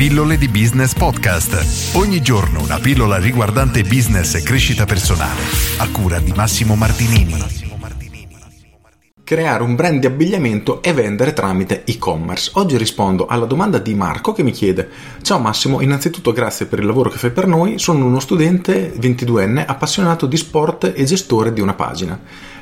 Pillole di Business Podcast. Ogni giorno una pillola riguardante business e crescita personale. A cura di Massimo Martinini. Creare un brand di abbigliamento e vendere tramite e-commerce. Oggi rispondo alla domanda di Marco che mi chiede: Ciao Massimo, innanzitutto grazie per il lavoro che fai per noi. Sono uno studente 22enne appassionato di sport e gestore di una pagina.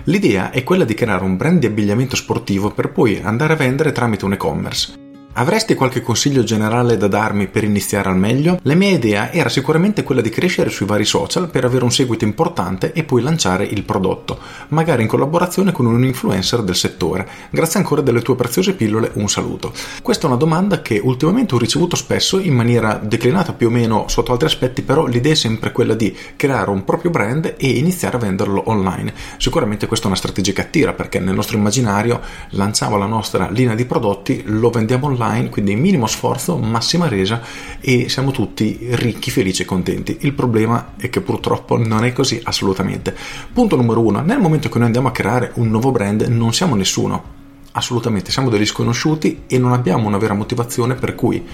L'idea è quella di creare un brand di abbigliamento sportivo per poi andare a vendere tramite un e-commerce. Avresti qualche consiglio generale da darmi per iniziare al meglio? La mia idea era sicuramente quella di crescere sui vari social per avere un seguito importante e poi lanciare il prodotto, magari in collaborazione con un influencer del settore. Grazie ancora delle tue preziose pillole, un saluto. Questa è una domanda che ultimamente ho ricevuto spesso in maniera declinata più o meno sotto altri aspetti, però l'idea è sempre quella di creare un proprio brand e iniziare a venderlo online. Sicuramente questa è una strategia che attira perché nel nostro immaginario lanciamo la nostra linea di prodotti, lo vendiamo online online, quindi minimo sforzo, massima resa e siamo tutti ricchi, felici e contenti. Il problema è che purtroppo non è così assolutamente. Punto numero uno, nel momento che noi andiamo a creare un nuovo brand non siamo nessuno. Assolutamente, siamo degli sconosciuti e non abbiamo una vera motivazione per cui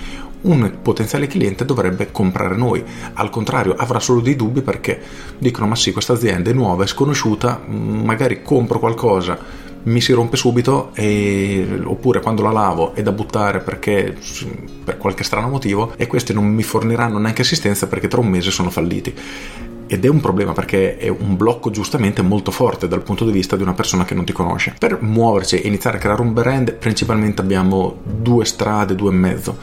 un potenziale cliente dovrebbe comprare noi. Al contrario, avrà solo dei dubbi perché dicono: Ma sì, questa azienda è nuova, è sconosciuta, magari compro qualcosa mi si rompe subito e, oppure quando la lavo è da buttare perché per qualche strano motivo e questi non mi forniranno neanche assistenza perché tra un mese sono falliti ed è un problema perché è un blocco giustamente molto forte dal punto di vista di una persona che non ti conosce. Per muoverci e iniziare a creare un brand principalmente abbiamo due strade, due e mezzo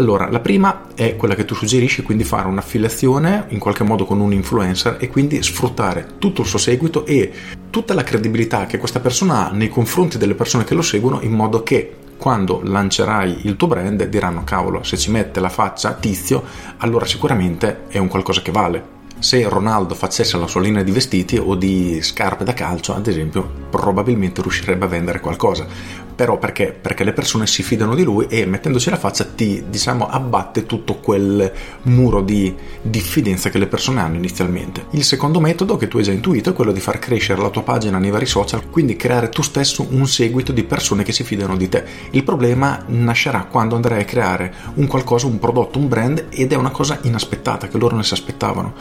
allora, la prima è quella che tu suggerisci, quindi fare un'affiliazione in qualche modo con un influencer e quindi sfruttare tutto il suo seguito e tutta la credibilità che questa persona ha nei confronti delle persone che lo seguono in modo che quando lancerai il tuo brand diranno cavolo, se ci mette la faccia tizio, allora sicuramente è un qualcosa che vale se Ronaldo facesse la sua linea di vestiti o di scarpe da calcio, ad esempio, probabilmente riuscirebbe a vendere qualcosa. Però perché? Perché le persone si fidano di lui e mettendoci la faccia ti, diciamo, abbatte tutto quel muro di diffidenza che le persone hanno inizialmente. Il secondo metodo che tu hai già intuito è quello di far crescere la tua pagina nei vari social, quindi creare tu stesso un seguito di persone che si fidano di te. Il problema nascerà quando andrai a creare un qualcosa, un prodotto, un brand ed è una cosa inaspettata che loro non si aspettavano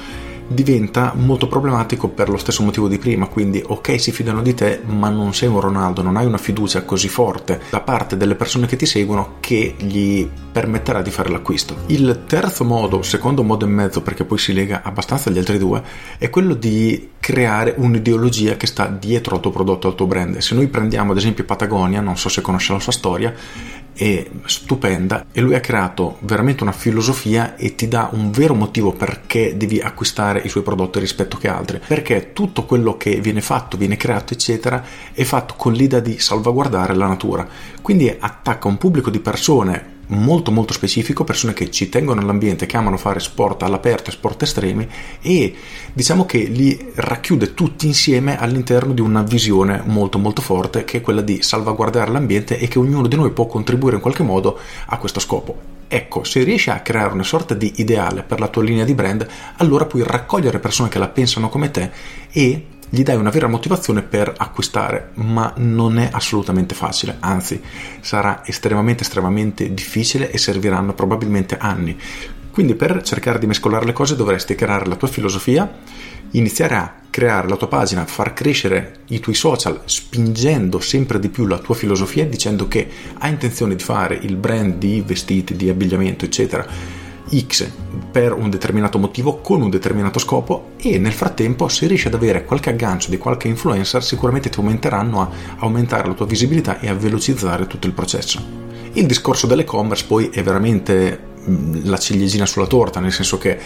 diventa molto problematico per lo stesso motivo di prima, quindi ok si fidano di te, ma non sei un Ronaldo, non hai una fiducia così forte da parte delle persone che ti seguono che gli permetterà di fare l'acquisto. Il terzo modo, secondo modo e mezzo, perché poi si lega abbastanza agli altri due, è quello di creare un'ideologia che sta dietro al tuo prodotto, al tuo brand. Se noi prendiamo ad esempio Patagonia, non so se conosce la sua storia, è stupenda e lui ha creato veramente una filosofia e ti dà un vero motivo perché devi acquistare i suoi prodotti rispetto che altri perché tutto quello che viene fatto viene creato eccetera è fatto con l'idea di salvaguardare la natura quindi attacca un pubblico di persone molto molto specifico, persone che ci tengono all'ambiente, che amano fare sport all'aperto e sport estremi e diciamo che li racchiude tutti insieme all'interno di una visione molto molto forte che è quella di salvaguardare l'ambiente e che ognuno di noi può contribuire in qualche modo a questo scopo. Ecco, se riesci a creare una sorta di ideale per la tua linea di brand, allora puoi raccogliere persone che la pensano come te e gli dai una vera motivazione per acquistare, ma non è assolutamente facile, anzi sarà estremamente estremamente difficile e serviranno probabilmente anni. Quindi per cercare di mescolare le cose dovresti creare la tua filosofia, iniziare a creare la tua pagina, far crescere i tuoi social spingendo sempre di più la tua filosofia dicendo che hai intenzione di fare il brand di vestiti, di abbigliamento, eccetera X per un determinato motivo con un determinato scopo e nel frattempo se riesci ad avere qualche aggancio di qualche influencer sicuramente ti aumenteranno a aumentare la tua visibilità e a velocizzare tutto il processo. Il discorso dell'e-commerce poi è veramente mm, la ciliegina sulla torta, nel senso che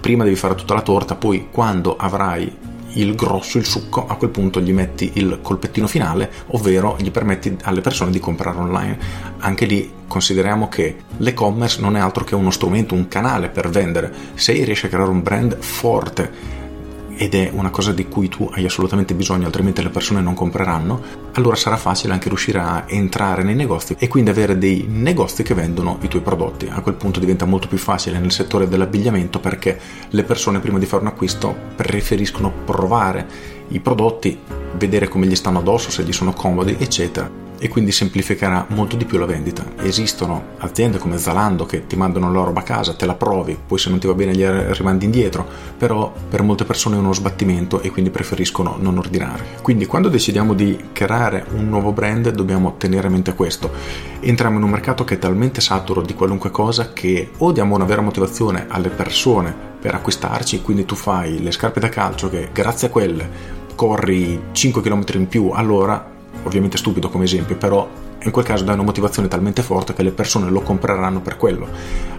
prima devi fare tutta la torta, poi quando avrai il grosso, il succo, a quel punto gli metti il colpettino finale, ovvero gli permetti alle persone di comprare online. Anche lì consideriamo che l'e-commerce non è altro che uno strumento, un canale per vendere. Se riesci a creare un brand forte ed è una cosa di cui tu hai assolutamente bisogno, altrimenti le persone non compreranno, allora sarà facile anche riuscire a entrare nei negozi e quindi avere dei negozi che vendono i tuoi prodotti. A quel punto diventa molto più facile nel settore dell'abbigliamento perché le persone prima di fare un acquisto preferiscono provare i prodotti, vedere come gli stanno addosso, se gli sono comodi, eccetera e quindi semplificherà molto di più la vendita. Esistono aziende come Zalando che ti mandano la roba a casa, te la provi, poi se non ti va bene gli rimandi indietro, però per molte persone è uno sbattimento e quindi preferiscono non ordinare. Quindi quando decidiamo di creare un nuovo brand dobbiamo tenere a mente questo. Entriamo in un mercato che è talmente saturo di qualunque cosa che o diamo una vera motivazione alle persone per acquistarci, quindi tu fai le scarpe da calcio che grazie a quelle corri 5 km in più all'ora ovviamente stupido come esempio, però in quel caso dai una motivazione talmente forte che le persone lo compreranno per quello.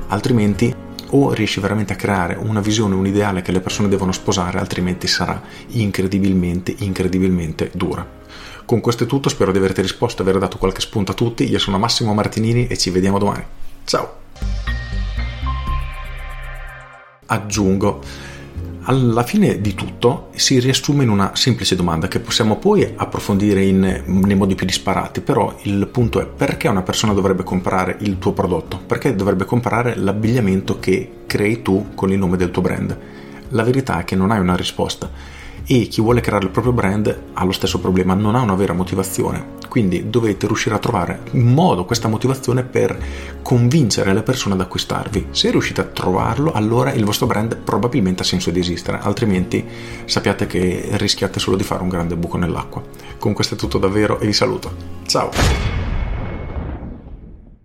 Altrimenti o riesci veramente a creare una visione, un ideale che le persone devono sposare, altrimenti sarà incredibilmente, incredibilmente dura. Con questo è tutto, spero di averti risposto aver dato qualche spunto a tutti. Io sono Massimo Martinini e ci vediamo domani. Ciao! Aggiungo alla fine di tutto si riassume in una semplice domanda che possiamo poi approfondire in, nei modi più disparati, però il punto è perché una persona dovrebbe comprare il tuo prodotto? Perché dovrebbe comprare l'abbigliamento che crei tu con il nome del tuo brand? La verità è che non hai una risposta e chi vuole creare il proprio brand ha lo stesso problema, non ha una vera motivazione. Quindi dovete riuscire a trovare un modo, questa motivazione per convincere le persone ad acquistarvi. Se riuscite a trovarlo, allora il vostro brand probabilmente ha senso di esistere, altrimenti sappiate che rischiate solo di fare un grande buco nell'acqua. Con questo è tutto davvero e vi saluto. Ciao!